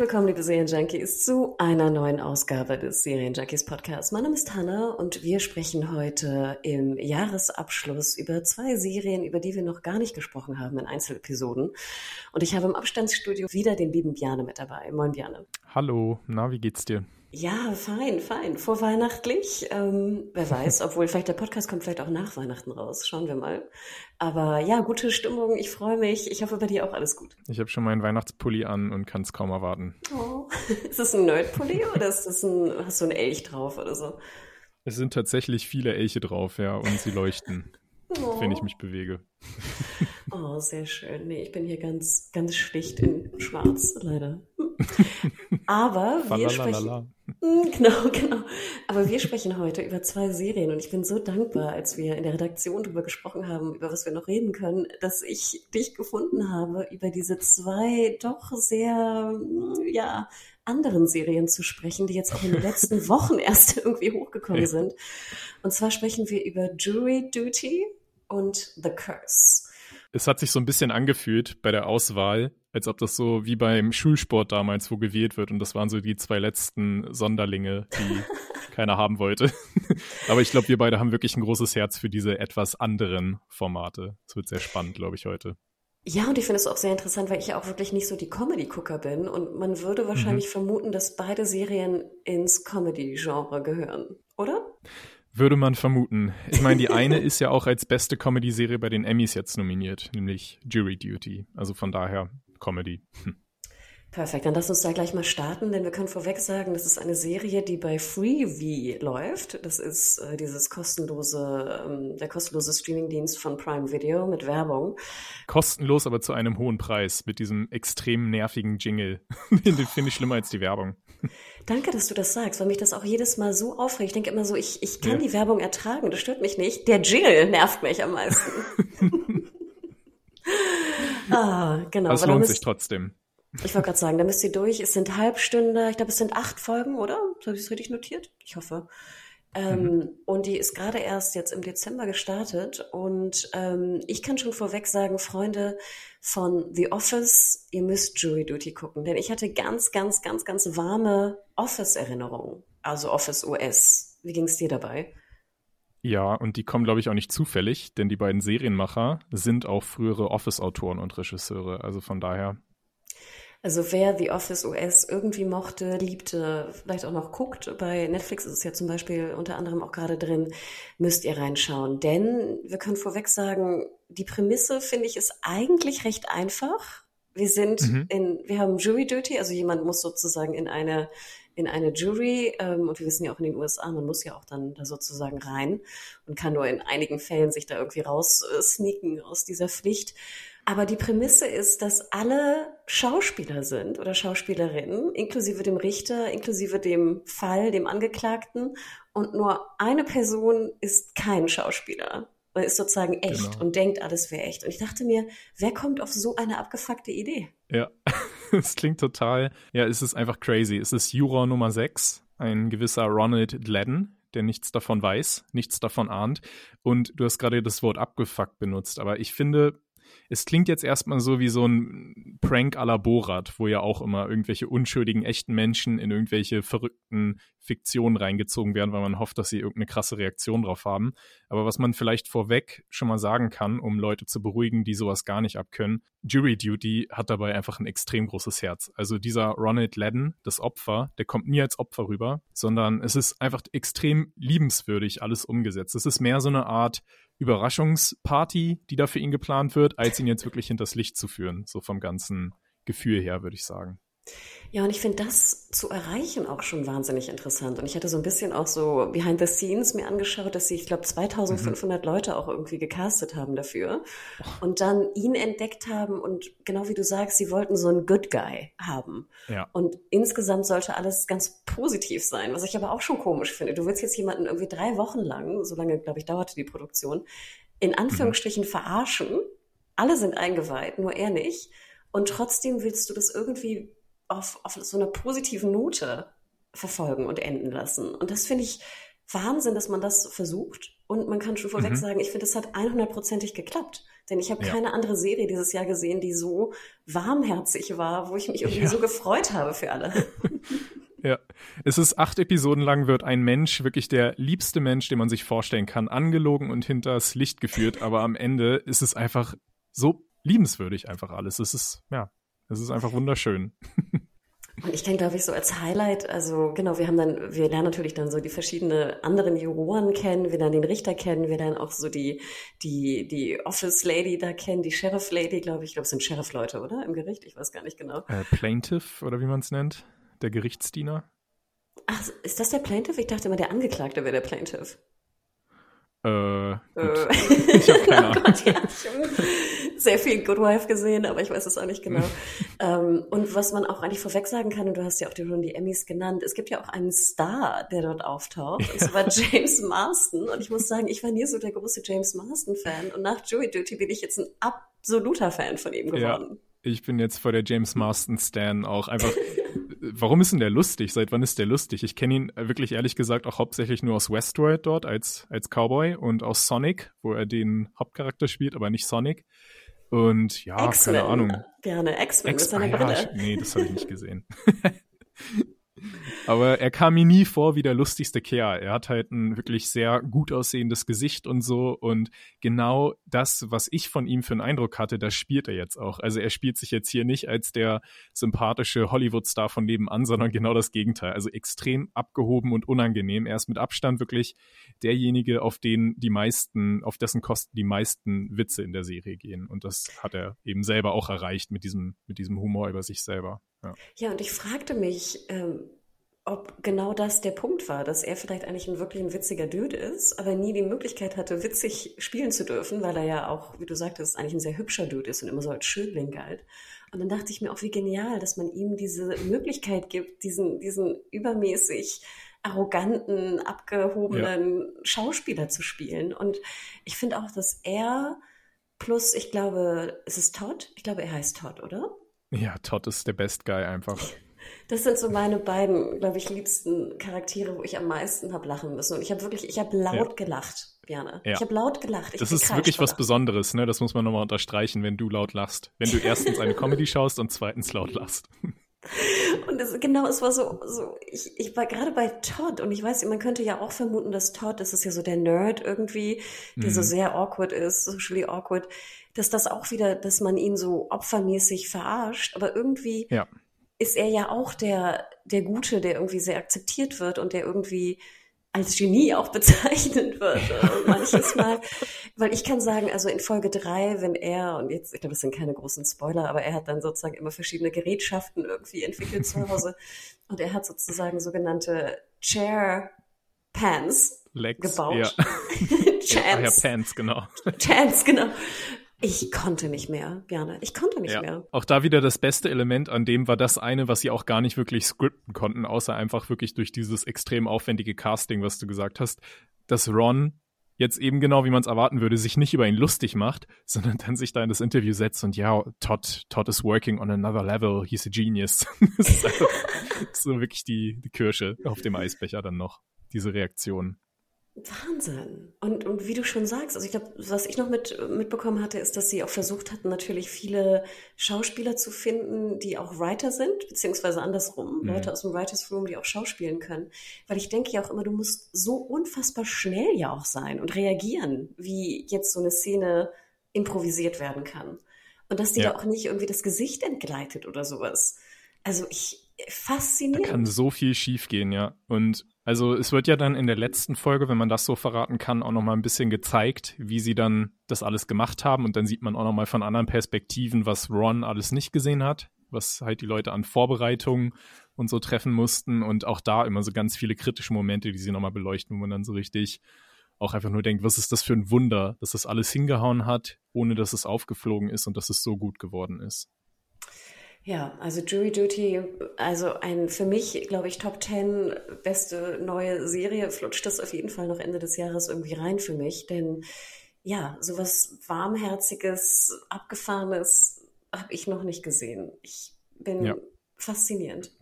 Willkommen, liebe Serienjunkies, zu einer neuen Ausgabe des Serienjunkies Podcasts. Mein Name ist Hanna und wir sprechen heute im Jahresabschluss über zwei Serien, über die wir noch gar nicht gesprochen haben in Einzelepisoden. Und ich habe im Abstandsstudio wieder den lieben Bjane mit dabei. Moin, Bjane. Hallo, na, wie geht's dir? Ja, fein, fein. Vorweihnachtlich. Ähm, wer weiß, obwohl vielleicht der Podcast kommt vielleicht auch nach Weihnachten raus. Schauen wir mal. Aber ja, gute Stimmung. Ich freue mich. Ich hoffe, bei dir auch alles gut. Ich habe schon meinen Weihnachtspulli an und kann es kaum erwarten. Oh. Ist das ein Nerdpulli oder ist das ein, hast du einen Elch drauf oder so? Es sind tatsächlich viele Elche drauf, ja, und sie leuchten, oh. wenn ich mich bewege. Oh, sehr schön. Nee, ich bin hier ganz, ganz schlicht in schwarz, leider. Aber wir sprechen. Genau, genau. Aber wir sprechen heute über zwei Serien und ich bin so dankbar, als wir in der Redaktion darüber gesprochen haben, über was wir noch reden können, dass ich dich gefunden habe, über diese zwei doch sehr, ja, anderen Serien zu sprechen, die jetzt auch in den letzten Wochen erst irgendwie hochgekommen sind. Und zwar sprechen wir über Jury Duty und The Curse. Es hat sich so ein bisschen angefühlt bei der Auswahl, als ob das so wie beim Schulsport damals, wo gewählt wird. Und das waren so die zwei letzten Sonderlinge, die keiner haben wollte. Aber ich glaube, wir beide haben wirklich ein großes Herz für diese etwas anderen Formate. Es wird sehr spannend, glaube ich, heute. Ja, und ich finde es auch sehr interessant, weil ich ja auch wirklich nicht so die Comedy-Gucker bin. Und man würde wahrscheinlich mhm. vermuten, dass beide Serien ins Comedy-Genre gehören, oder? Würde man vermuten. Ich meine, die eine ist ja auch als beste Comedy-Serie bei den Emmys jetzt nominiert, nämlich Jury Duty. Also von daher Comedy. Hm. Perfekt, dann lass uns da gleich mal starten, denn wir können vorweg sagen, das ist eine Serie, die bei Freevee läuft. Das ist äh, dieses kostenlose, ähm, der kostenlose Streamingdienst von Prime Video mit Werbung. Kostenlos, aber zu einem hohen Preis mit diesem extrem nervigen Jingle. Den finde ich schlimmer als die Werbung. Danke, dass du das sagst, weil mich das auch jedes Mal so aufregt. Ich denke immer so, ich, ich kann ja. die Werbung ertragen, das stört mich nicht. Der Jingle nervt mich am meisten. ah, genau. Das lohnt sich trotzdem. Ich wollte gerade sagen, da müsst ihr durch. Es sind Halbstunde, ich glaube, es sind acht Folgen, oder? Habe ich es richtig notiert? Ich hoffe. Ähm, mhm. Und die ist gerade erst jetzt im Dezember gestartet. Und ähm, ich kann schon vorweg sagen, Freunde von The Office, ihr müsst Jury Duty gucken. Denn ich hatte ganz, ganz, ganz, ganz warme Office-Erinnerungen. Also Office US. Wie ging es dir dabei? Ja, und die kommen, glaube ich, auch nicht zufällig, denn die beiden Serienmacher sind auch frühere Office-Autoren und Regisseure. Also von daher also wer The Office US irgendwie mochte, liebte, vielleicht auch noch guckt, bei Netflix ist es ja zum Beispiel unter anderem auch gerade drin, müsst ihr reinschauen. Denn wir können vorweg sagen, die Prämisse finde ich ist eigentlich recht einfach. Wir sind mhm. in, wir haben Jury Duty, also jemand muss sozusagen in eine in eine Jury ähm, und wir wissen ja auch in den USA, man muss ja auch dann da sozusagen rein und kann nur in einigen Fällen sich da irgendwie raus äh, sneaken aus dieser Pflicht. Aber die Prämisse ist, dass alle Schauspieler sind oder Schauspielerinnen, inklusive dem Richter, inklusive dem Fall, dem Angeklagten. Und nur eine Person ist kein Schauspieler. Er ist sozusagen echt genau. und denkt, alles wäre echt. Und ich dachte mir, wer kommt auf so eine abgefuckte Idee? Ja, es klingt total, ja, es ist einfach crazy. Es ist Juror Nummer 6, ein gewisser Ronald Gladden, der nichts davon weiß, nichts davon ahnt. Und du hast gerade das Wort abgefuckt benutzt, aber ich finde, es klingt jetzt erstmal so wie so ein Prank à la Borat, wo ja auch immer irgendwelche unschuldigen, echten Menschen in irgendwelche verrückten Fiktionen reingezogen werden, weil man hofft, dass sie irgendeine krasse Reaktion drauf haben. Aber was man vielleicht vorweg schon mal sagen kann, um Leute zu beruhigen, die sowas gar nicht abkönnen, Jury Duty hat dabei einfach ein extrem großes Herz. Also dieser Ronald Ladden, das Opfer, der kommt nie als Opfer rüber, sondern es ist einfach extrem liebenswürdig alles umgesetzt. Es ist mehr so eine Art Überraschungsparty, die da für ihn geplant wird, als ihn jetzt wirklich hinters Licht zu führen. So vom ganzen Gefühl her, würde ich sagen. Ja, und ich finde das zu erreichen auch schon wahnsinnig interessant. Und ich hatte so ein bisschen auch so behind the scenes mir angeschaut, dass sie, ich glaube, 2500 mhm. Leute auch irgendwie gecastet haben dafür und dann ihn entdeckt haben und genau wie du sagst, sie wollten so einen Good Guy haben. Ja. Und insgesamt sollte alles ganz positiv sein, was ich aber auch schon komisch finde. Du willst jetzt jemanden irgendwie drei Wochen lang, so lange, glaube ich, dauerte die Produktion, in Anführungsstrichen mhm. verarschen. Alle sind eingeweiht, nur er nicht. Und trotzdem willst du das irgendwie auf, auf so einer positiven Note verfolgen und enden lassen. Und das finde ich Wahnsinn, dass man das versucht. Und man kann schon vorweg mhm. sagen, ich finde, es hat 100%ig geklappt. Denn ich habe ja. keine andere Serie dieses Jahr gesehen, die so warmherzig war, wo ich mich irgendwie ja. so gefreut habe für alle. Ja, es ist acht Episoden lang, wird ein Mensch, wirklich der liebste Mensch, den man sich vorstellen kann, angelogen und hinters Licht geführt, aber am Ende ist es einfach so liebenswürdig einfach alles. Es ist, ja, es ist einfach wunderschön. Und ich kann, glaube ich, so als Highlight, also genau, wir haben dann, wir lernen natürlich dann so die verschiedenen anderen Juroren kennen, wir lernen den Richter kennen, wir lernen auch so die, die, die Office Lady da kennen, die Sheriff Lady, glaube ich, ich glaube, es sind Sheriff-Leute, oder? Im Gericht, ich weiß gar nicht genau. Äh, Plaintiff, oder wie man es nennt, der Gerichtsdiener. Ach, ist das der Plaintiff? Ich dachte immer, der Angeklagte wäre der Plaintiff. Äh, äh. ich habe keine oh Ahnung. Gott, ja, sehr viel Good Wife gesehen, aber ich weiß es auch nicht genau. ähm, und was man auch eigentlich vorweg sagen kann, und du hast ja auch schon die Emmys genannt, es gibt ja auch einen Star, der dort auftaucht, ja. und zwar James Marston. Und ich muss sagen, ich war nie so der große James Marston-Fan. Und nach Joey Duty bin ich jetzt ein absoluter Fan von ihm geworden. Ja ich bin jetzt vor der James Marston Stan auch einfach. warum ist denn der lustig? Seit wann ist der lustig? Ich kenne ihn wirklich ehrlich gesagt auch hauptsächlich nur aus Westworld dort als, als Cowboy und aus Sonic, wo er den Hauptcharakter spielt, aber nicht Sonic. Und ja, keine Ahnung. Gerne, X-Men mit seiner ja, Nee, das habe ich nicht gesehen. Aber er kam mir nie vor wie der lustigste Kerl. Er hat halt ein wirklich sehr gut aussehendes Gesicht und so. Und genau das, was ich von ihm für einen Eindruck hatte, das spielt er jetzt auch. Also er spielt sich jetzt hier nicht als der sympathische Hollywood-Star von nebenan, sondern genau das Gegenteil. Also extrem abgehoben und unangenehm. Er ist mit Abstand wirklich derjenige, auf den die meisten, auf dessen Kosten die meisten Witze in der Serie gehen. Und das hat er eben selber auch erreicht mit diesem, mit diesem Humor über sich selber. Ja, ja und ich fragte mich, ähm, ob genau das der Punkt war, dass er vielleicht eigentlich ein wirklich ein witziger Dude ist, aber nie die Möglichkeit hatte, witzig spielen zu dürfen, weil er ja auch, wie du sagtest, eigentlich ein sehr hübscher Dude ist und immer so als Schönling galt. Und dann dachte ich mir auch, wie genial, dass man ihm diese Möglichkeit gibt, diesen, diesen übermäßig arroganten, abgehobenen ja. Schauspieler zu spielen. Und ich finde auch, dass er plus, ich glaube, ist es Todd? Ich glaube, er heißt Todd, oder? Ja, Todd ist der Best Guy einfach. Das sind so meine beiden, glaube ich, liebsten Charaktere, wo ich am meisten habe lachen müssen. Und ich habe wirklich, ich habe laut ja. gelacht, Björne. Ja. Ich habe laut gelacht. Ich das ist wirklich was Besonderes, ne? Das muss man nochmal unterstreichen, wenn du laut lachst. Wenn du erstens eine Comedy schaust und zweitens laut lachst. Und das, genau, es war so, so ich, ich war gerade bei Todd und ich weiß, man könnte ja auch vermuten, dass Todd, das ist ja so der Nerd irgendwie, der mhm. so sehr awkward ist, socially awkward, dass das auch wieder, dass man ihn so opfermäßig verarscht, aber irgendwie ja. ist er ja auch der, der Gute, der irgendwie sehr akzeptiert wird und der irgendwie als Genie auch bezeichnet wird. manches Mal, weil ich kann sagen, also in Folge drei, wenn er, und jetzt, ich glaube, das sind keine großen Spoiler, aber er hat dann sozusagen immer verschiedene Gerätschaften irgendwie entwickelt zu Hause. Und er hat sozusagen sogenannte Chair Pants Legs, gebaut. Ja. Chance. Ja, Pants, genau. Chance, genau. Ich konnte nicht mehr, Björn. Ich konnte nicht ja. mehr. Auch da wieder das beste Element an dem war das eine, was sie auch gar nicht wirklich scripten konnten, außer einfach wirklich durch dieses extrem aufwendige Casting, was du gesagt hast, dass Ron jetzt eben genau, wie man es erwarten würde, sich nicht über ihn lustig macht, sondern dann sich da in das Interview setzt und ja, Todd, Todd is working on another level, he's a genius. das ist so wirklich die, die Kirsche auf dem Eisbecher dann noch, diese Reaktion. Wahnsinn. Und, und wie du schon sagst, also ich glaube, was ich noch mit, mitbekommen hatte, ist, dass sie auch versucht hatten, natürlich viele Schauspieler zu finden, die auch Writer sind, beziehungsweise andersrum, mhm. Leute aus dem Writers Room, die auch schauspielen können. Weil ich denke ja auch immer, du musst so unfassbar schnell ja auch sein und reagieren, wie jetzt so eine Szene improvisiert werden kann. Und dass dir ja. da auch nicht irgendwie das Gesicht entgleitet oder sowas. Also ich, faszinierend. Da kann so viel schiefgehen, ja. Und also es wird ja dann in der letzten Folge, wenn man das so verraten kann, auch nochmal ein bisschen gezeigt, wie sie dann das alles gemacht haben. Und dann sieht man auch nochmal von anderen Perspektiven, was Ron alles nicht gesehen hat. was halt die Leute an Vorbereitungen und so treffen mussten und auch da immer so ganz viele kritische Momente, die sie nochmal beleuchten, wo man dann so richtig auch einfach nur denkt, was ist das für ein Wunder, dass das alles hingehauen hat, ohne dass es aufgeflogen ist und dass es so gut geworden ist. Ja, also Jury Duty, also ein für mich, glaube ich, Top 10 beste neue Serie, flutscht das auf jeden Fall noch Ende des Jahres irgendwie rein für mich, denn ja, sowas warmherziges, abgefahrenes habe ich noch nicht gesehen. Ich bin ja. faszinierend.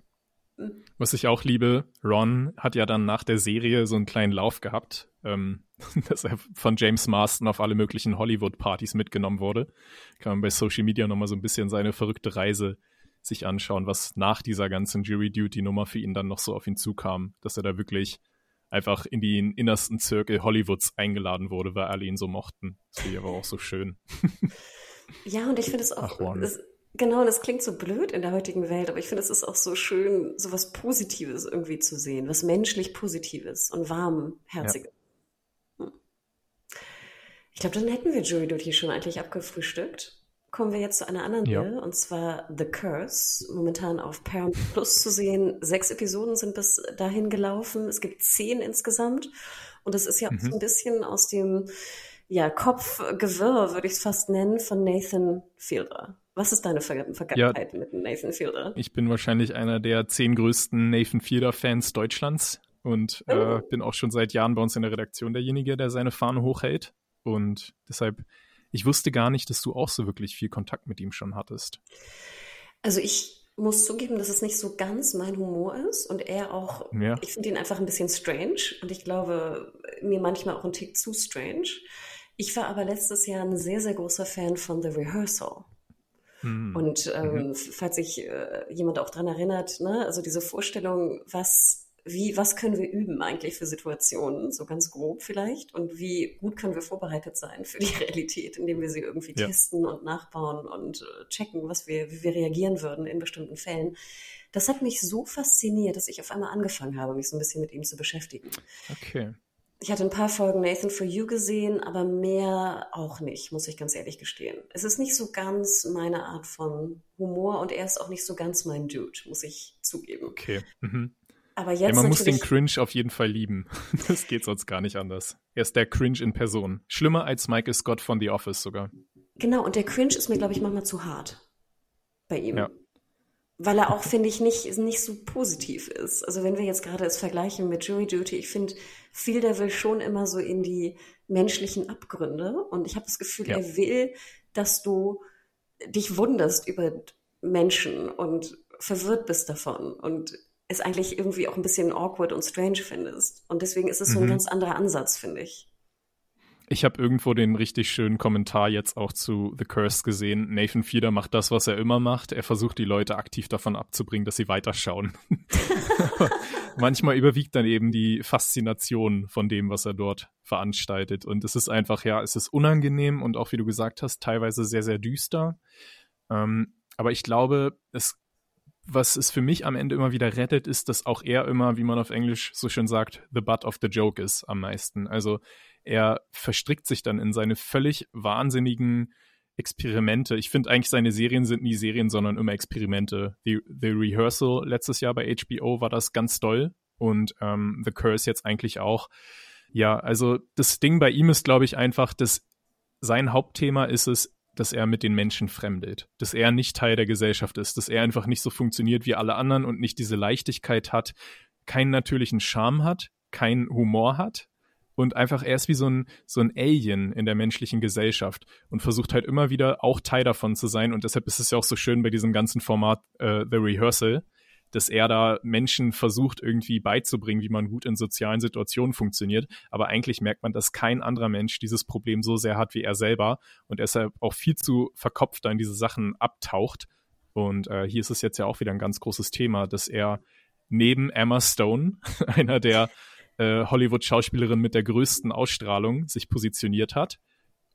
Was ich auch liebe, Ron hat ja dann nach der Serie so einen kleinen Lauf gehabt, ähm, dass er von James Marston auf alle möglichen Hollywood-Partys mitgenommen wurde. Kann man bei Social Media nochmal so ein bisschen seine verrückte Reise sich anschauen, was nach dieser ganzen Jury Duty-Nummer für ihn dann noch so auf ihn zukam, dass er da wirklich einfach in den innersten Zirkel Hollywoods eingeladen wurde, weil alle ihn so mochten. Das finde ich aber auch so schön. Ja, und ich finde es auch, Ach, es, Genau, das klingt so blöd in der heutigen Welt, aber ich finde, es ist auch so schön, so was Positives irgendwie zu sehen, was menschlich Positives und warmherziges. Ja. Ich glaube, dann hätten wir Jury Duty schon eigentlich abgefrühstückt. Kommen wir jetzt zu einer anderen ja. Serie, und zwar The Curse, momentan auf Paramount Plus zu sehen. Sechs Episoden sind bis dahin gelaufen. Es gibt zehn insgesamt. Und das ist ja mhm. so ein bisschen aus dem ja, Kopfgewirr, würde ich es fast nennen, von Nathan Fielder. Was ist deine Ver Vergangenheit ja, mit Nathan Fielder? Ich bin wahrscheinlich einer der zehn größten Nathan Fielder-Fans Deutschlands und oh. äh, bin auch schon seit Jahren bei uns in der Redaktion derjenige, der seine Fahne hochhält. Und deshalb, ich wusste gar nicht, dass du auch so wirklich viel Kontakt mit ihm schon hattest. Also ich muss zugeben, dass es nicht so ganz mein Humor ist und er auch, ja. ich finde ihn einfach ein bisschen strange und ich glaube, mir manchmal auch ein Tick zu strange. Ich war aber letztes Jahr ein sehr, sehr großer Fan von The Rehearsal. Mhm. Und ähm, mhm. falls sich äh, jemand auch dran erinnert, ne, also diese Vorstellung, was wie, was können wir üben eigentlich für Situationen, so ganz grob vielleicht, und wie gut können wir vorbereitet sein für die Realität, indem wir sie irgendwie ja. testen und nachbauen und äh, checken, was wir, wie wir reagieren würden in bestimmten Fällen. Das hat mich so fasziniert, dass ich auf einmal angefangen habe, mich so ein bisschen mit ihm zu beschäftigen. Okay. Ich hatte ein paar Folgen Nathan for You gesehen, aber mehr auch nicht, muss ich ganz ehrlich gestehen. Es ist nicht so ganz meine Art von Humor und er ist auch nicht so ganz mein Dude, muss ich zugeben. Okay. Mhm. Aber jetzt ja, man muss den Cringe auf jeden Fall lieben. Das geht sonst gar nicht anders. Er ist der Cringe in Person. Schlimmer als Michael Scott von The Office sogar. Genau, und der Cringe ist mir, glaube ich, manchmal zu hart bei ihm. Ja weil er auch, finde ich, nicht, nicht so positiv ist. Also wenn wir jetzt gerade es vergleichen mit Jury Duty, ich finde, viel der will schon immer so in die menschlichen Abgründe. Und ich habe das Gefühl, ja. er will, dass du dich wunderst über Menschen und verwirrt bist davon und es eigentlich irgendwie auch ein bisschen awkward und strange findest. Und deswegen ist es so ein mhm. ganz anderer Ansatz, finde ich. Ich habe irgendwo den richtig schönen Kommentar jetzt auch zu The Curse gesehen. Nathan Fieder macht das, was er immer macht. Er versucht die Leute aktiv davon abzubringen, dass sie weiterschauen. manchmal überwiegt dann eben die Faszination von dem, was er dort veranstaltet. Und es ist einfach, ja, es ist unangenehm und auch, wie du gesagt hast, teilweise sehr, sehr düster. Ähm, aber ich glaube, es was es für mich am Ende immer wieder rettet, ist, dass auch er immer, wie man auf Englisch so schön sagt, the butt of the joke ist am meisten. Also er verstrickt sich dann in seine völlig wahnsinnigen Experimente. Ich finde eigentlich, seine Serien sind nie Serien, sondern immer Experimente. The, The Rehearsal letztes Jahr bei HBO war das ganz doll und ähm, The Curse jetzt eigentlich auch. Ja, also das Ding bei ihm ist, glaube ich, einfach, dass sein Hauptthema ist es, dass er mit den Menschen fremdelt, dass er nicht Teil der Gesellschaft ist, dass er einfach nicht so funktioniert wie alle anderen und nicht diese Leichtigkeit hat, keinen natürlichen Charme hat, keinen Humor hat und einfach er ist wie so ein, so ein Alien in der menschlichen Gesellschaft und versucht halt immer wieder auch Teil davon zu sein und deshalb ist es ja auch so schön bei diesem ganzen Format äh, The Rehearsal, dass er da Menschen versucht irgendwie beizubringen, wie man gut in sozialen Situationen funktioniert. Aber eigentlich merkt man, dass kein anderer Mensch dieses Problem so sehr hat wie er selber und deshalb auch viel zu verkopft da in diese Sachen abtaucht. Und äh, hier ist es jetzt ja auch wieder ein ganz großes Thema, dass er neben Emma Stone, einer der äh, Hollywood-Schauspielerin mit der größten Ausstrahlung, sich positioniert hat.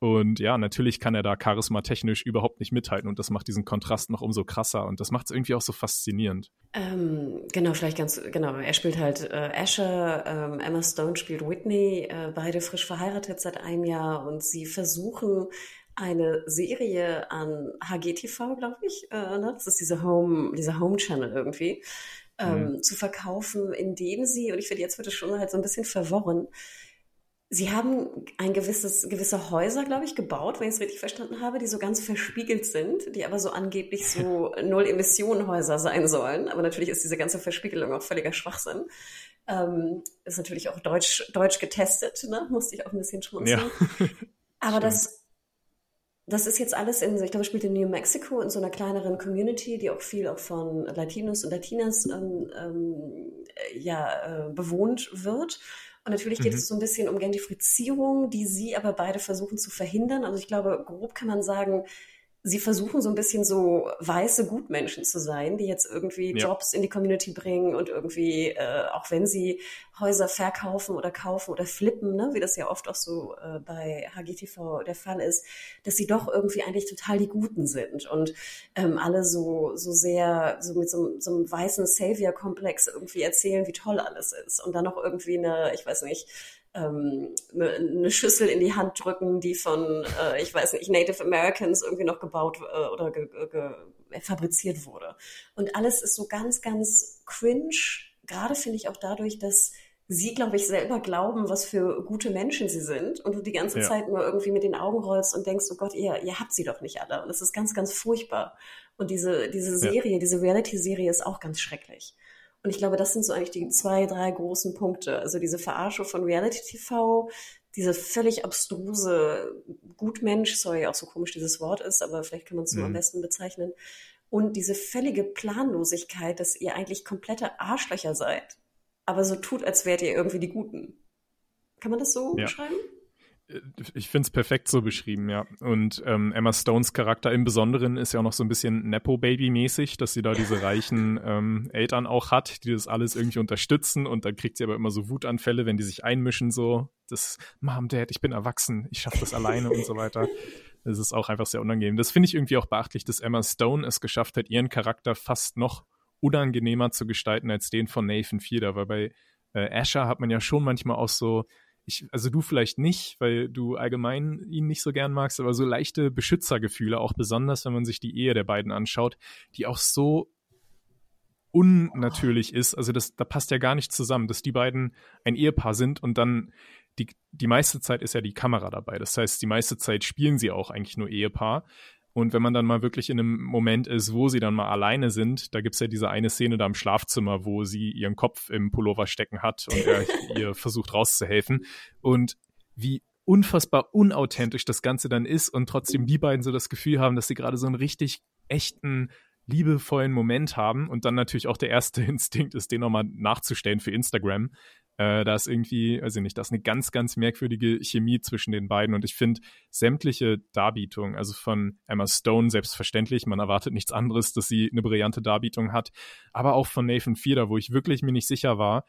Und ja, natürlich kann er da charismatechnisch überhaupt nicht mithalten und das macht diesen Kontrast noch umso krasser und das macht es irgendwie auch so faszinierend. Ähm, genau, vielleicht ganz, genau. Er spielt halt äh, Asher, ähm, Emma Stone spielt Whitney, äh, beide frisch verheiratet seit einem Jahr und sie versuchen eine Serie an HGTV, glaube ich. Äh, ne? Das ist diese Home, dieser Home Channel irgendwie. Ähm, mhm. zu verkaufen, indem sie, und ich finde, jetzt wird es schon halt so ein bisschen verworren, Sie haben ein gewisses, gewisse Häuser, glaube ich, gebaut, wenn ich es richtig verstanden habe, die so ganz verspiegelt sind, die aber so angeblich so Null-Emissionen-Häuser sein sollen. Aber natürlich ist diese ganze Verspiegelung auch völliger Schwachsinn. Ähm, ist natürlich auch deutsch, deutsch getestet, ne? musste ich auch ein bisschen schmunzeln. Ja. aber das, das ist jetzt alles in, ich glaube, spielt in New Mexico in so einer kleineren Community, die auch viel auch von Latinos und Latinas ähm, ähm, ja, äh, bewohnt wird. Und natürlich geht mhm. es so ein bisschen um Gentrifizierung, die sie aber beide versuchen zu verhindern. Also ich glaube, grob kann man sagen, sie versuchen so ein bisschen so weiße Gutmenschen zu sein, die jetzt irgendwie ja. Jobs in die Community bringen und irgendwie, äh, auch wenn sie Häuser verkaufen oder kaufen oder flippen, ne, wie das ja oft auch so äh, bei HGTV der Fall ist, dass sie doch irgendwie eigentlich total die Guten sind und ähm, alle so, so sehr, so mit so, so einem weißen Savior-Komplex irgendwie erzählen, wie toll alles ist und dann noch irgendwie eine, ich weiß nicht, ähm, eine, eine Schüssel in die Hand drücken, die von, äh, ich weiß nicht, Native Americans irgendwie noch gebaut äh, oder ge, ge, fabriziert wurde. Und alles ist so ganz, ganz cringe. Gerade finde ich auch dadurch, dass sie, glaube ich, selber glauben, was für gute Menschen sie sind und du die ganze ja. Zeit nur irgendwie mit den Augen rollst und denkst, oh Gott, ihr, ihr habt sie doch nicht alle. Und das ist ganz, ganz furchtbar. Und diese, diese Serie, ja. diese Reality-Serie ist auch ganz schrecklich. Und ich glaube, das sind so eigentlich die zwei, drei großen Punkte. Also diese Verarsche von Reality TV, diese völlig abstruse Gutmensch, sorry, auch so komisch dieses Wort ist, aber vielleicht kann man es so mhm. am besten bezeichnen. Und diese völlige Planlosigkeit, dass ihr eigentlich komplette Arschlöcher seid, aber so tut, als wärt ihr irgendwie die Guten. Kann man das so ja. beschreiben? Ich finde es perfekt so beschrieben, ja. Und ähm, Emma Stones Charakter im Besonderen ist ja auch noch so ein bisschen Nepo-Baby-mäßig, dass sie da diese reichen ähm, Eltern auch hat, die das alles irgendwie unterstützen und dann kriegt sie aber immer so Wutanfälle, wenn die sich einmischen, so, das Mom, Dad, ich bin erwachsen, ich schaffe das alleine und so weiter. Das ist auch einfach sehr unangenehm. Das finde ich irgendwie auch beachtlich, dass Emma Stone es geschafft hat, ihren Charakter fast noch unangenehmer zu gestalten als den von Nathan Fielder, weil bei äh, Asher hat man ja schon manchmal auch so ich, also du vielleicht nicht, weil du allgemein ihn nicht so gern magst, aber so leichte Beschützergefühle, auch besonders, wenn man sich die Ehe der beiden anschaut, die auch so unnatürlich ist. Also das, da passt ja gar nicht zusammen, dass die beiden ein Ehepaar sind und dann die, die meiste Zeit ist ja die Kamera dabei. Das heißt, die meiste Zeit spielen sie auch eigentlich nur Ehepaar. Und wenn man dann mal wirklich in einem Moment ist, wo sie dann mal alleine sind, da gibt's ja diese eine Szene da im Schlafzimmer, wo sie ihren Kopf im Pullover stecken hat und er ihr versucht rauszuhelfen. Und wie unfassbar unauthentisch das Ganze dann ist und trotzdem die beiden so das Gefühl haben, dass sie gerade so einen richtig echten, liebevollen Moment haben und dann natürlich auch der erste Instinkt ist, den nochmal nachzustellen für Instagram. Äh, da ist irgendwie, weiß ich nicht, da ist eine ganz, ganz merkwürdige Chemie zwischen den beiden. Und ich finde sämtliche Darbietungen, also von Emma Stone selbstverständlich, man erwartet nichts anderes, dass sie eine brillante Darbietung hat, aber auch von Nathan Fieder, wo ich wirklich mir nicht sicher war,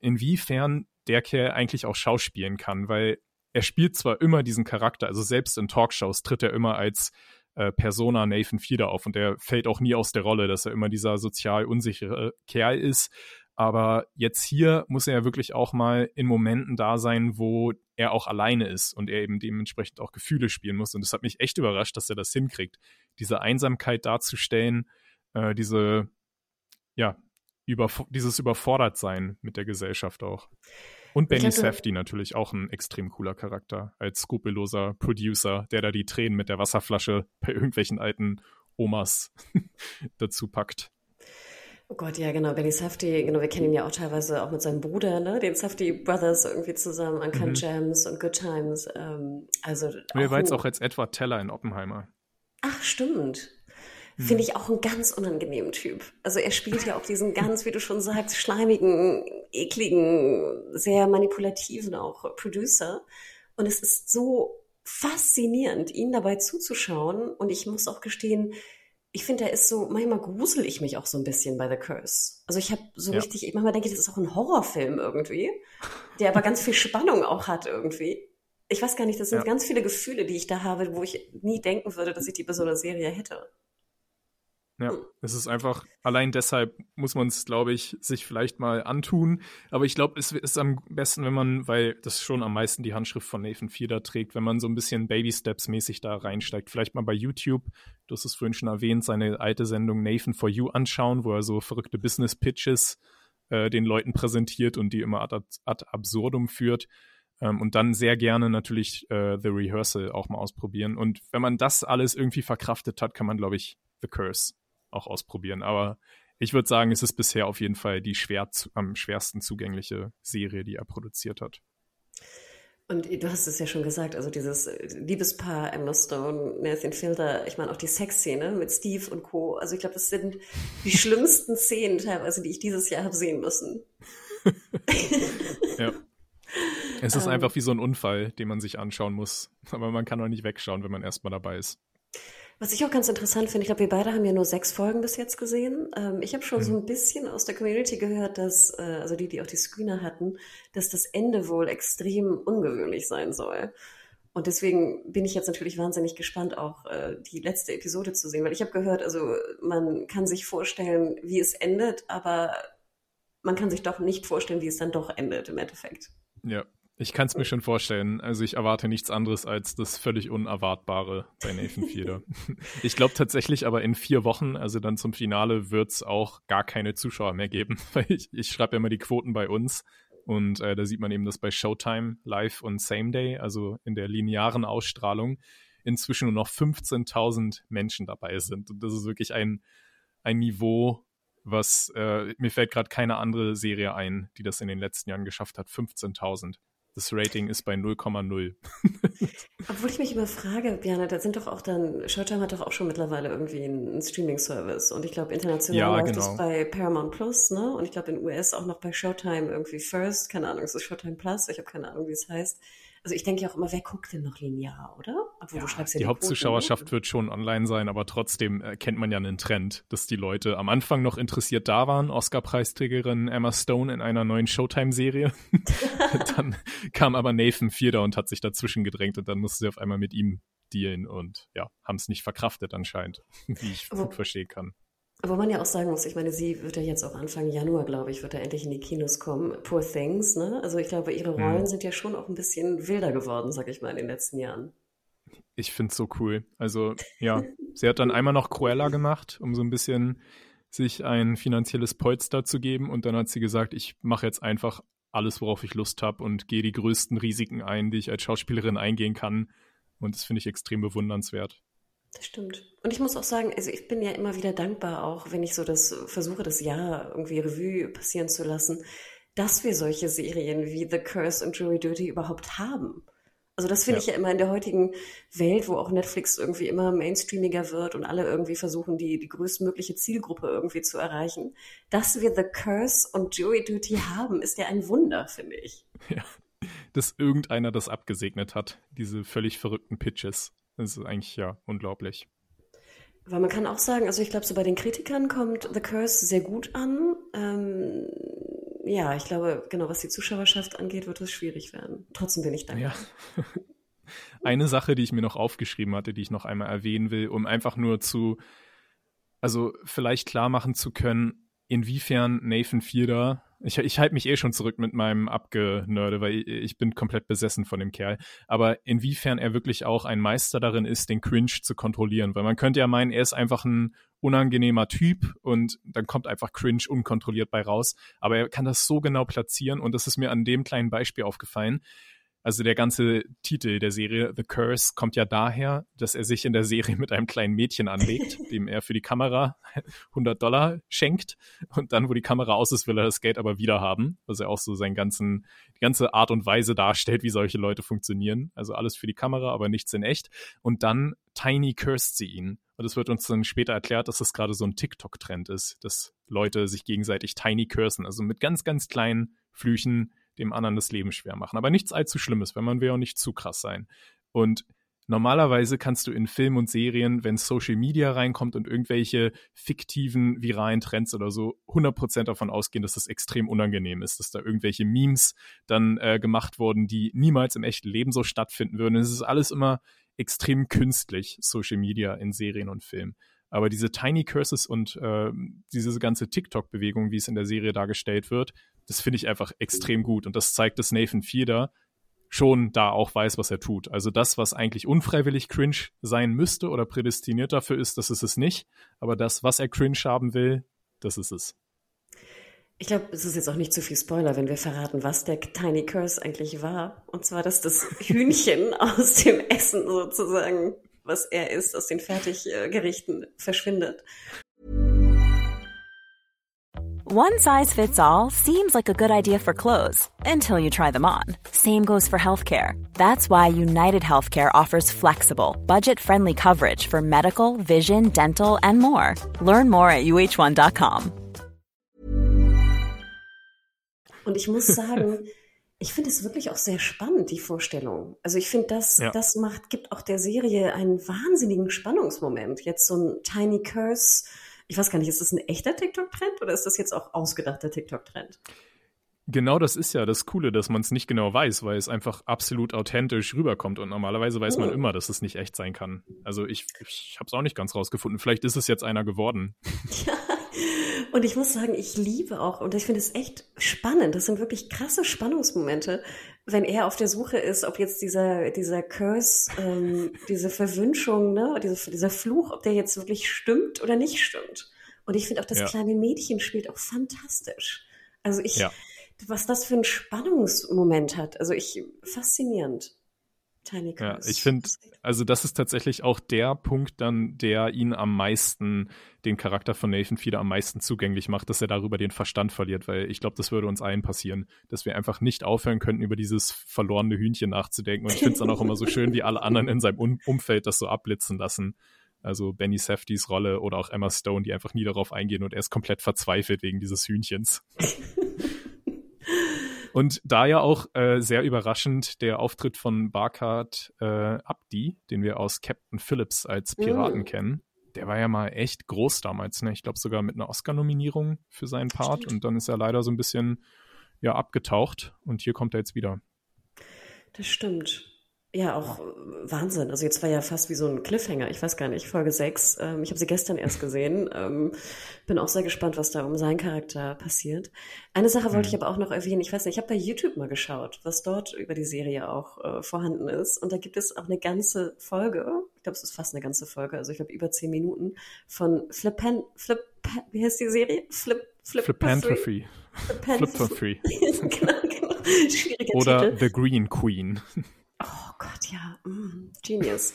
inwiefern der Kerl eigentlich auch schauspielen kann, weil er spielt zwar immer diesen Charakter, also selbst in Talkshows tritt er immer als äh, Persona Nathan Fieder auf und der fällt auch nie aus der Rolle, dass er immer dieser sozial unsichere Kerl ist, aber jetzt hier muss er ja wirklich auch mal in Momenten da sein, wo er auch alleine ist und er eben dementsprechend auch Gefühle spielen muss. Und das hat mich echt überrascht, dass er das hinkriegt, diese Einsamkeit darzustellen, äh, diese, ja, über, dieses Überfordertsein mit der Gesellschaft auch. Und Benny Safdie natürlich auch ein extrem cooler Charakter als skrupelloser Producer, der da die Tränen mit der Wasserflasche bei irgendwelchen alten Omas dazu packt. Oh Gott, ja, genau. Benny Safdie, genau, wir kennen ihn ja auch teilweise auch mit seinem Bruder, ne? Den Safdie Brothers irgendwie zusammen, Uncut mhm. Gems und Good Times. Ähm, also. Er war jetzt auch als Edward Teller in Oppenheimer. Ach, stimmt. Mhm. Finde ich auch einen ganz unangenehmen Typ. Also er spielt ja auch diesen ganz, wie du schon sagst, schleimigen, ekligen, sehr manipulativen auch Producer. Und es ist so faszinierend, ihn dabei zuzuschauen. Und ich muss auch gestehen, ich finde, er ist so, manchmal grusel ich mich auch so ein bisschen bei The Curse. Also ich habe so ja. richtig, manchmal denke ich, das ist auch ein Horrorfilm irgendwie, der aber ganz viel Spannung auch hat irgendwie. Ich weiß gar nicht, das sind ja. ganz viele Gefühle, die ich da habe, wo ich nie denken würde, dass ich die bei so einer Serie hätte. Ja, es ist einfach, allein deshalb muss man es, glaube ich, sich vielleicht mal antun. Aber ich glaube, es ist am besten, wenn man, weil das schon am meisten die Handschrift von Nathan Fieder trägt, wenn man so ein bisschen Baby-Steps-mäßig da reinsteigt. Vielleicht mal bei YouTube, du hast es vorhin schon erwähnt, seine alte Sendung Nathan for You anschauen, wo er so verrückte Business-Pitches äh, den Leuten präsentiert und die immer ad, ad absurdum führt. Ähm, und dann sehr gerne natürlich äh, The Rehearsal auch mal ausprobieren. Und wenn man das alles irgendwie verkraftet hat, kann man, glaube ich, The Curse auch ausprobieren. Aber ich würde sagen, es ist bisher auf jeden Fall die schwer am schwersten zugängliche Serie, die er produziert hat. Und du hast es ja schon gesagt, also dieses Liebespaar Emma Stone, Nathan Fielder, ich meine auch die Sexszene mit Steve und Co. Also ich glaube, das sind die schlimmsten Szenen teilweise, die ich dieses Jahr habe sehen müssen. ja. Es ist um, ähm. einfach wie so ein Unfall, den man sich anschauen muss. Aber man kann auch nicht wegschauen, wenn man erstmal dabei ist. Was ich auch ganz interessant finde, ich glaube, wir beide haben ja nur sechs Folgen bis jetzt gesehen. Ähm, ich habe schon mhm. so ein bisschen aus der Community gehört, dass, äh, also die, die auch die Screener hatten, dass das Ende wohl extrem ungewöhnlich sein soll. Und deswegen bin ich jetzt natürlich wahnsinnig gespannt, auch äh, die letzte Episode zu sehen, weil ich habe gehört, also man kann sich vorstellen, wie es endet, aber man kann sich doch nicht vorstellen, wie es dann doch endet im Endeffekt. Ja, ich kann es mir schon vorstellen. Also ich erwarte nichts anderes als das völlig Unerwartbare bei Nathan Fielder. ich glaube tatsächlich aber in vier Wochen, also dann zum Finale, wird es auch gar keine Zuschauer mehr geben. Weil ich, ich schreibe ja immer die Quoten bei uns und äh, da sieht man eben, dass bei Showtime Live und Same Day, also in der linearen Ausstrahlung, inzwischen nur noch 15.000 Menschen dabei sind. Und das ist wirklich ein, ein Niveau, was äh, mir fällt gerade keine andere Serie ein, die das in den letzten Jahren geschafft hat. 15.000. Das Rating ist bei 0,0. Obwohl ich mich immer frage, Björn, da sind doch auch dann, Showtime hat doch auch schon mittlerweile irgendwie einen Streaming-Service. Und ich glaube, international ja, läuft genau. das bei Paramount Plus, ne? Und ich glaube, in US auch noch bei Showtime irgendwie First. Keine Ahnung, es ist Showtime Plus. Ich habe keine Ahnung, wie es heißt. Also ich denke ja auch immer, wer guckt denn noch linear, oder? Obwohl, ja, ja die, die Hauptzuschauerschaft Quoten, wird schon online sein, aber trotzdem erkennt man ja einen Trend, dass die Leute am Anfang noch interessiert da waren. Oscar-Preisträgerin Emma Stone in einer neuen Showtime-Serie. dann kam aber Nathan Fielder und hat sich dazwischen gedrängt und dann musste sie auf einmal mit ihm dealen und ja, haben es nicht verkraftet anscheinend, wie ich gut verstehen kann. Aber man ja auch sagen muss, ich meine, sie wird ja jetzt auch Anfang Januar, glaube ich, wird er endlich in die Kinos kommen. Poor Things, ne? Also ich glaube, ihre Rollen mhm. sind ja schon auch ein bisschen wilder geworden, sag ich mal, in den letzten Jahren. Ich finde es so cool. Also ja, sie hat dann einmal noch Cruella gemacht, um so ein bisschen sich ein finanzielles Polster zu geben. Und dann hat sie gesagt, ich mache jetzt einfach alles, worauf ich Lust habe und gehe die größten Risiken ein, die ich als Schauspielerin eingehen kann. Und das finde ich extrem bewundernswert. Das stimmt. Und ich muss auch sagen, also ich bin ja immer wieder dankbar, auch wenn ich so das versuche, das Jahr irgendwie Revue passieren zu lassen, dass wir solche Serien wie The Curse und Jury Duty überhaupt haben. Also das finde ja. ich ja immer in der heutigen Welt, wo auch Netflix irgendwie immer mainstreamiger wird und alle irgendwie versuchen, die, die größtmögliche Zielgruppe irgendwie zu erreichen. Dass wir The Curse und Jury Duty haben, ist ja ein Wunder, finde ich. Ja, dass irgendeiner das abgesegnet hat, diese völlig verrückten Pitches. Das ist eigentlich ja unglaublich. Weil man kann auch sagen, also ich glaube, so bei den Kritikern kommt The Curse sehr gut an. Ähm, ja, ich glaube, genau, was die Zuschauerschaft angeht, wird es schwierig werden. Trotzdem bin ich dankbar. Ja. Eine Sache, die ich mir noch aufgeschrieben hatte, die ich noch einmal erwähnen will, um einfach nur zu, also vielleicht klar machen zu können, inwiefern Nathan Fielder ich, ich halte mich eh schon zurück mit meinem Abgenörde, weil ich, ich, bin komplett besessen von dem Kerl. Aber inwiefern er wirklich auch ein Meister darin ist, den Cringe zu kontrollieren. Weil man könnte ja meinen, er ist einfach ein unangenehmer Typ und dann kommt einfach Cringe unkontrolliert bei raus. Aber er kann das so genau platzieren und das ist mir an dem kleinen Beispiel aufgefallen. Also der ganze Titel der Serie, The Curse, kommt ja daher, dass er sich in der Serie mit einem kleinen Mädchen anlegt, dem er für die Kamera 100 Dollar schenkt. Und dann, wo die Kamera aus ist, will er das Geld aber wieder haben. Was er auch so seinen ganzen, die ganze Art und Weise darstellt, wie solche Leute funktionieren. Also alles für die Kamera, aber nichts in echt. Und dann Tiny cursed sie ihn. Und es wird uns dann später erklärt, dass das gerade so ein TikTok-Trend ist, dass Leute sich gegenseitig Tiny cursen. Also mit ganz, ganz kleinen Flüchen dem anderen das Leben schwer machen. Aber nichts allzu Schlimmes, weil man will auch nicht zu krass sein. Und normalerweise kannst du in Filmen und Serien, wenn Social Media reinkommt und irgendwelche fiktiven viralen Trends oder so, 100% davon ausgehen, dass das extrem unangenehm ist, dass da irgendwelche Memes dann äh, gemacht wurden, die niemals im echten Leben so stattfinden würden. Es ist alles immer extrem künstlich, Social Media in Serien und Filmen. Aber diese Tiny Curses und äh, diese ganze TikTok-Bewegung, wie es in der Serie dargestellt wird, das finde ich einfach extrem gut. Und das zeigt, dass Nathan Fieder schon da auch weiß, was er tut. Also das, was eigentlich unfreiwillig cringe sein müsste oder prädestiniert dafür ist, das ist es nicht. Aber das, was er cringe haben will, das ist es. Ich glaube, es ist jetzt auch nicht zu viel Spoiler, wenn wir verraten, was der Tiny Curse eigentlich war. Und zwar, dass das Hühnchen aus dem Essen sozusagen, was er isst, aus den Fertiggerichten verschwindet. One size fits all seems like a good idea for clothes until you try them on. Same goes for healthcare. That's why United Healthcare offers flexible, budget friendly coverage for medical, vision, dental, and more. Learn more at uh1.com. Und ich muss sagen, ich finde es wirklich auch sehr spannend, die Vorstellung. Also ich finde, das, ja. das macht, gibt auch der Serie einen wahnsinnigen Spannungsmoment. Jetzt so ein Tiny Curse ich weiß gar nicht, ist das ein echter TikTok-Trend oder ist das jetzt auch ausgedachter TikTok-Trend? Genau das ist ja das Coole, dass man es nicht genau weiß, weil es einfach absolut authentisch rüberkommt. Und normalerweise weiß oh. man immer, dass es nicht echt sein kann. Also ich, ich habe es auch nicht ganz rausgefunden. Vielleicht ist es jetzt einer geworden. Ja, und ich muss sagen, ich liebe auch, und ich finde es echt spannend. Das sind wirklich krasse Spannungsmomente, wenn er auf der Suche ist, ob jetzt dieser, dieser Curse, ähm, diese Verwünschung, ne, dieser, dieser Fluch, ob der jetzt wirklich stimmt oder nicht stimmt. Und ich finde auch, das ja. kleine Mädchen spielt auch fantastisch. Also ich, ja. was das für ein Spannungsmoment hat. Also ich, faszinierend. Tiny Curse. Ja, ich finde, also das ist tatsächlich auch der Punkt dann, der ihn am meisten, den Charakter von Nathan Fieder am meisten zugänglich macht, dass er darüber den Verstand verliert, weil ich glaube, das würde uns allen passieren, dass wir einfach nicht aufhören könnten, über dieses verlorene Hühnchen nachzudenken. Und ich finde es dann auch immer so schön, wie alle anderen in seinem um Umfeld das so abblitzen lassen. Also Benny Safdys Rolle oder auch Emma Stone, die einfach nie darauf eingehen und er ist komplett verzweifelt wegen dieses Hühnchens. Und da ja auch äh, sehr überraschend der Auftritt von Barkhard äh, Abdi, den wir aus Captain Phillips als Piraten mm. kennen. Der war ja mal echt groß damals, ne? Ich glaube sogar mit einer Oscar-Nominierung für seinen Part. Stimmt. Und dann ist er leider so ein bisschen ja abgetaucht. Und hier kommt er jetzt wieder. Das stimmt. Ja, auch Wahnsinn. Also jetzt war ja fast wie so ein Cliffhanger. Ich weiß gar nicht, Folge 6. Ähm, ich habe sie gestern erst gesehen. Ähm, bin auch sehr gespannt, was da um seinen Charakter passiert. Eine Sache wollte mhm. ich aber auch noch erwähnen. Ich weiß nicht, ich habe bei YouTube mal geschaut, was dort über die Serie auch äh, vorhanden ist. Und da gibt es auch eine ganze Folge. Ich glaube, es ist fast eine ganze Folge. Also ich glaube über zehn Minuten von Flippen, Flip, wie heißt die Serie? Flip, Flip, Flipantrophy. Flipantrophy. genau, genau. Schwieriger Oder Titel. The Green Queen. Oh Gott, ja, mm, Genius.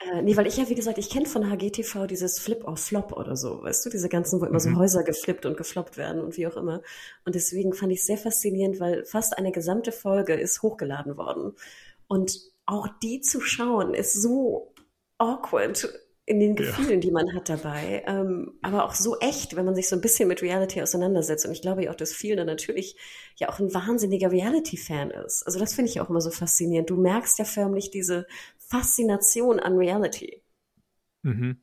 äh, nee, weil ich ja, wie gesagt, ich kenne von HGTV dieses Flip or Flop oder so, weißt du, diese ganzen, wo immer mhm. so Häuser geflippt und gefloppt werden und wie auch immer. Und deswegen fand ich es sehr faszinierend, weil fast eine gesamte Folge ist hochgeladen worden. Und auch die zu schauen ist so awkward in den Gefühlen, ja. die man hat dabei, ähm, aber auch so echt, wenn man sich so ein bisschen mit Reality auseinandersetzt. Und ich glaube ja auch, dass viel da natürlich ja auch ein wahnsinniger Reality-Fan ist. Also das finde ich auch immer so faszinierend. Du merkst ja förmlich diese Faszination an Reality. Mhm.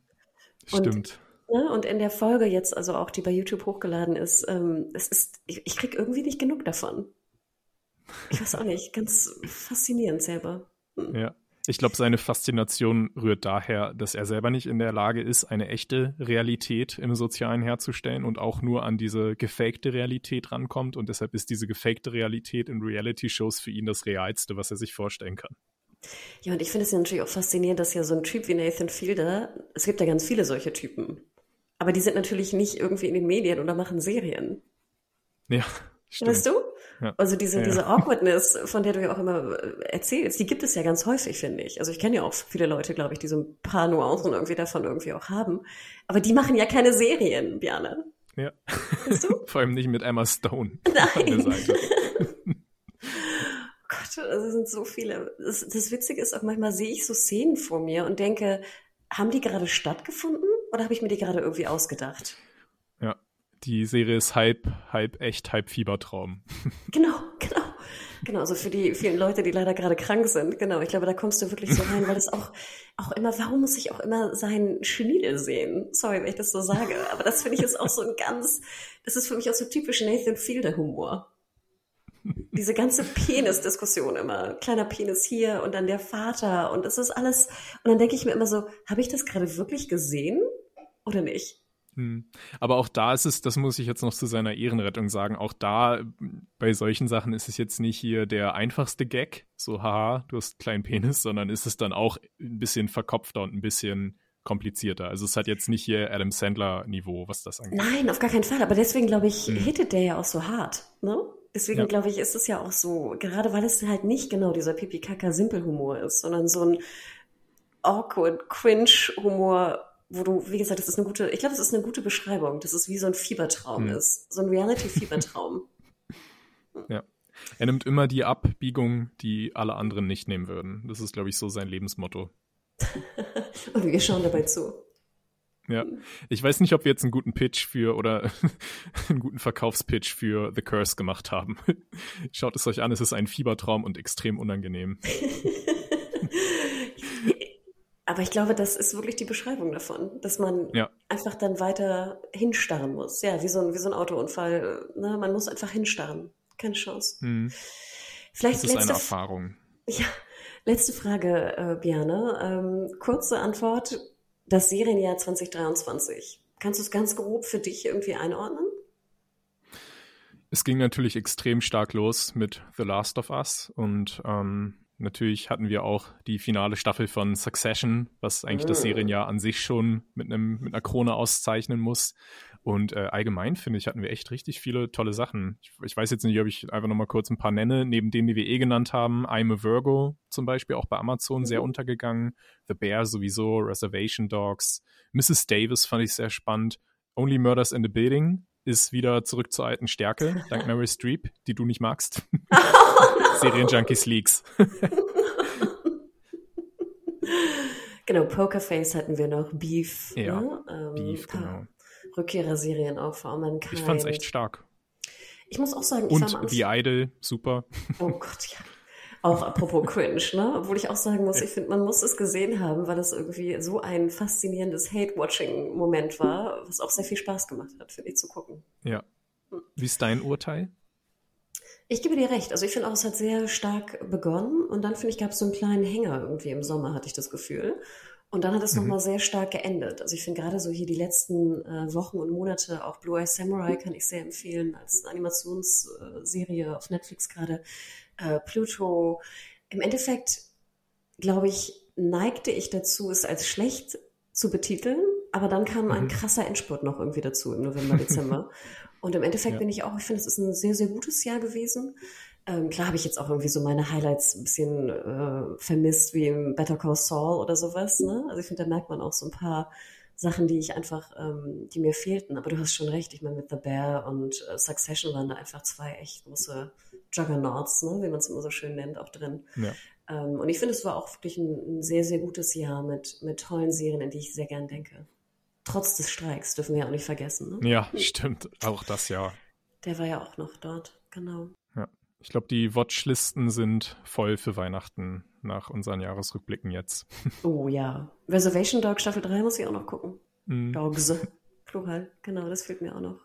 Stimmt. Und, ne, und in der Folge jetzt, also auch die bei YouTube hochgeladen ist, ähm, es ist, ich, ich krieg irgendwie nicht genug davon. Ich weiß auch nicht, ganz faszinierend selber. Hm. Ja. Ich glaube, seine Faszination rührt daher, dass er selber nicht in der Lage ist, eine echte Realität im Sozialen herzustellen und auch nur an diese gefakte Realität rankommt. Und deshalb ist diese gefakte Realität in Reality-Shows für ihn das Realste, was er sich vorstellen kann. Ja, und ich finde es ja natürlich auch faszinierend, dass ja so ein Typ wie Nathan Fielder, es gibt ja ganz viele solche Typen, aber die sind natürlich nicht irgendwie in den Medien oder machen Serien. Ja, stimmt. Weißt du? Ja. Also diese, ja. diese Awkwardness, von der du ja auch immer äh, erzählst, die gibt es ja ganz häufig, finde ich. Also ich kenne ja auch viele Leute, glaube ich, die so ein paar Nuancen irgendwie davon irgendwie auch haben. Aber die machen ja keine Serien, Bjana. Ja. Weißt du? Vor allem nicht mit Emma Stone. Nein. Gott, das sind so viele. Das, das Witzige ist auch, manchmal sehe ich so Szenen vor mir und denke, haben die gerade stattgefunden oder habe ich mir die gerade irgendwie ausgedacht? Die Serie ist halb, halb echt, halb Fiebertraum. Genau, genau. Genau, also für die vielen Leute, die leider gerade krank sind, genau. Ich glaube, da kommst du wirklich so rein, weil es auch, auch immer, warum muss ich auch immer seinen Schniedel sehen? Sorry, wenn ich das so sage, aber das finde ich ist auch so ein ganz, das ist für mich auch so typisch Nathan Fielder Humor. Diese ganze Penis-Diskussion immer. Kleiner Penis hier und dann der Vater und das ist alles. Und dann denke ich mir immer so, habe ich das gerade wirklich gesehen? oder nicht? Hm. Aber auch da ist es, das muss ich jetzt noch zu seiner Ehrenrettung sagen, auch da bei solchen Sachen ist es jetzt nicht hier der einfachste Gag, so haha, du hast einen kleinen Penis, sondern ist es dann auch ein bisschen verkopfter und ein bisschen komplizierter. Also es hat jetzt nicht hier Adam Sandler Niveau, was das angeht. Nein, auf gar keinen Fall. Aber deswegen glaube ich, hm. hittet der ja auch so hart. Ne? Deswegen ja. glaube ich, ist es ja auch so, gerade weil es halt nicht genau dieser Pipi-Kaka-Simpel-Humor ist, sondern so ein awkward, cringe Humor, wo du, wie gesagt, das ist eine gute, ich glaube, das ist eine gute Beschreibung, dass es wie so ein Fiebertraum hm. ist. So ein Reality-Fiebertraum. ja. Er nimmt immer die Abbiegung, die alle anderen nicht nehmen würden. Das ist, glaube ich, so sein Lebensmotto. Und wir schauen dabei zu. Ja, ich weiß nicht, ob wir jetzt einen guten Pitch für oder einen guten Verkaufspitch für The Curse gemacht haben. Schaut es euch an, es ist ein Fiebertraum und extrem unangenehm. Aber ich glaube, das ist wirklich die Beschreibung davon, dass man ja. einfach dann weiter hinstarren muss. Ja, wie so ein, wie so ein Autounfall. Ne? Man muss einfach hinstarren. Keine Chance. Hm. Vielleicht das ist eine Erfahrung. Ja, letzte Frage, äh, Biane. Ähm, kurze Antwort. Das Serienjahr 2023. Kannst du es ganz grob für dich irgendwie einordnen? Es ging natürlich extrem stark los mit The Last of Us und ähm, Natürlich hatten wir auch die finale Staffel von Succession, was eigentlich das ah. Serienjahr an sich schon mit, einem, mit einer Krone auszeichnen muss. Und äh, allgemein finde ich, hatten wir echt richtig viele tolle Sachen. Ich, ich weiß jetzt nicht, ob ich einfach nochmal kurz ein paar nenne, neben denen, die wir eh genannt haben. I'm a Virgo zum Beispiel, auch bei Amazon sehr mhm. untergegangen. The Bear sowieso, Reservation Dogs. Mrs. Davis fand ich sehr spannend. Only Murders in the Building ist wieder zurück zur alten Stärke, dank Mary Streep, die du nicht magst. Serienjunkies Leaks. genau, Pokerface hatten wir noch, Beef. Ja, ne? ähm, Beef, genau. Rückkehrerserien auch vor Mankind. Ich fand's echt stark. Ich muss auch sagen, ich Und war The Idol, super. Oh Gott, ja. Auch apropos cringe, ne? Obwohl ich auch sagen muss, ich finde, man muss es gesehen haben, weil es irgendwie so ein faszinierendes Hate-Watching-Moment war, was auch sehr viel Spaß gemacht hat, für die zu gucken. Ja. Wie ist dein Urteil? Ich gebe dir recht. Also ich finde auch, es hat sehr stark begonnen und dann finde ich, gab es so einen kleinen Hänger irgendwie im Sommer, hatte ich das Gefühl. Und dann hat es mhm. nochmal sehr stark geendet. Also ich finde gerade so hier die letzten äh, Wochen und Monate, auch Blue Eye Samurai kann ich sehr empfehlen als Animationsserie auf Netflix gerade äh, Pluto. Im Endeffekt, glaube ich, neigte ich dazu, es als schlecht zu betiteln, aber dann kam mhm. ein krasser Endspurt noch irgendwie dazu im November, Dezember. Und im Endeffekt ja. bin ich auch, ich finde, es ist ein sehr, sehr gutes Jahr gewesen. Ähm, klar habe ich jetzt auch irgendwie so meine Highlights ein bisschen äh, vermisst, wie im Better Call Saul oder sowas. Ne? Also ich finde, da merkt man auch so ein paar Sachen, die ich einfach, ähm, die mir fehlten. Aber du hast schon recht, ich meine, mit The Bear und äh, Succession waren da einfach zwei echt große Juggernauts, ne, wie man es immer so schön nennt, auch drin. Ja. Ähm, und ich finde, es war auch wirklich ein, ein, sehr, sehr gutes Jahr mit, mit tollen Serien, an die ich sehr gern denke. Trotz des Streiks, dürfen wir ja auch nicht vergessen. Ne? Ja, stimmt. Auch das Jahr. Der war ja auch noch dort, genau. Ja. Ich glaube, die Watchlisten sind voll für Weihnachten nach unseren Jahresrückblicken jetzt. Oh ja. Reservation Dog Staffel 3 muss ich auch noch gucken. Mm. Dogs. Plural, genau, das fehlt mir auch noch.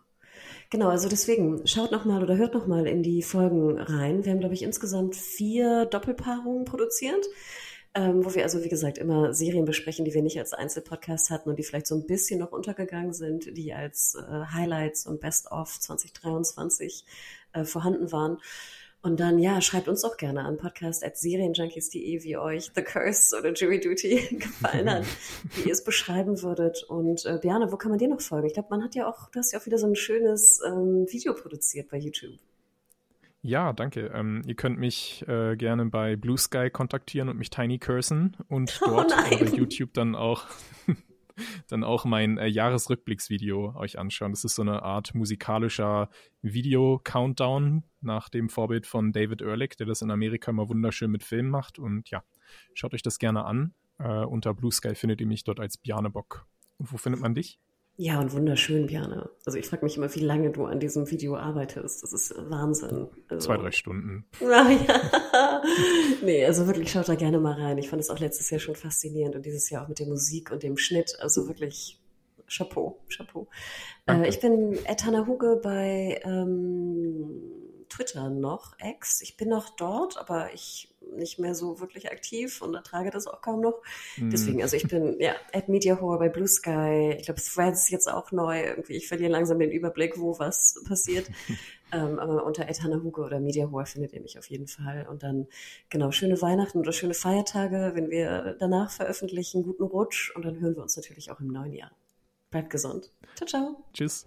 Genau, also deswegen schaut nochmal oder hört nochmal in die Folgen rein. Wir haben, glaube ich, insgesamt vier Doppelpaarungen produziert, ähm, wo wir also, wie gesagt, immer Serien besprechen, die wir nicht als Einzelpodcast hatten und die vielleicht so ein bisschen noch untergegangen sind, die als äh, Highlights und Best-of 2023 äh, vorhanden waren. Und dann, ja, schreibt uns auch gerne an podcast.serienjunkies.de, wie euch The Curse oder Jury Duty gefallen hat, wie ihr es beschreiben würdet. Und äh, Biane, wo kann man dir noch folgen? Ich glaube, man hat ja auch, du hast ja auch wieder so ein schönes ähm, Video produziert bei YouTube. Ja, danke. Ähm, ihr könnt mich äh, gerne bei Blue Sky kontaktieren und mich Tiny cursen und oh dort oh bei YouTube dann auch dann auch mein äh, Jahresrückblicksvideo euch anschauen. Das ist so eine Art musikalischer Video-Countdown nach dem Vorbild von David Ehrlich, der das in Amerika immer wunderschön mit Filmen macht. Und ja, schaut euch das gerne an. Äh, unter Blue Sky findet ihr mich dort als Bjarnebock. Und wo findet man dich? Ja, und wunderschön, Björn. Also ich frage mich immer, wie lange du an diesem Video arbeitest. Das ist Wahnsinn. Also, Zwei, drei Stunden. Ah, ja. nee, also wirklich schaut da gerne mal rein. Ich fand es auch letztes Jahr schon faszinierend und dieses Jahr auch mit der Musik und dem Schnitt. Also wirklich Chapeau, Chapeau. Äh, ich bin Etana Huge bei ähm, Twitter noch, Ex. Ich bin noch dort, aber ich nicht mehr so wirklich aktiv und ertrage das auch kaum noch. Mhm. Deswegen, also ich bin ja at Media Horror bei Blue Sky. Ich glaube, Threads ist jetzt auch neu. Irgendwie, ich verliere langsam den Überblick, wo was passiert. ähm, aber unter Ed Hugo oder Media Horror findet ihr mich auf jeden Fall. Und dann, genau, schöne Weihnachten oder schöne Feiertage, wenn wir danach veröffentlichen. Guten Rutsch und dann hören wir uns natürlich auch im neuen Jahr. Bleibt gesund. Ciao, ciao. Tschüss.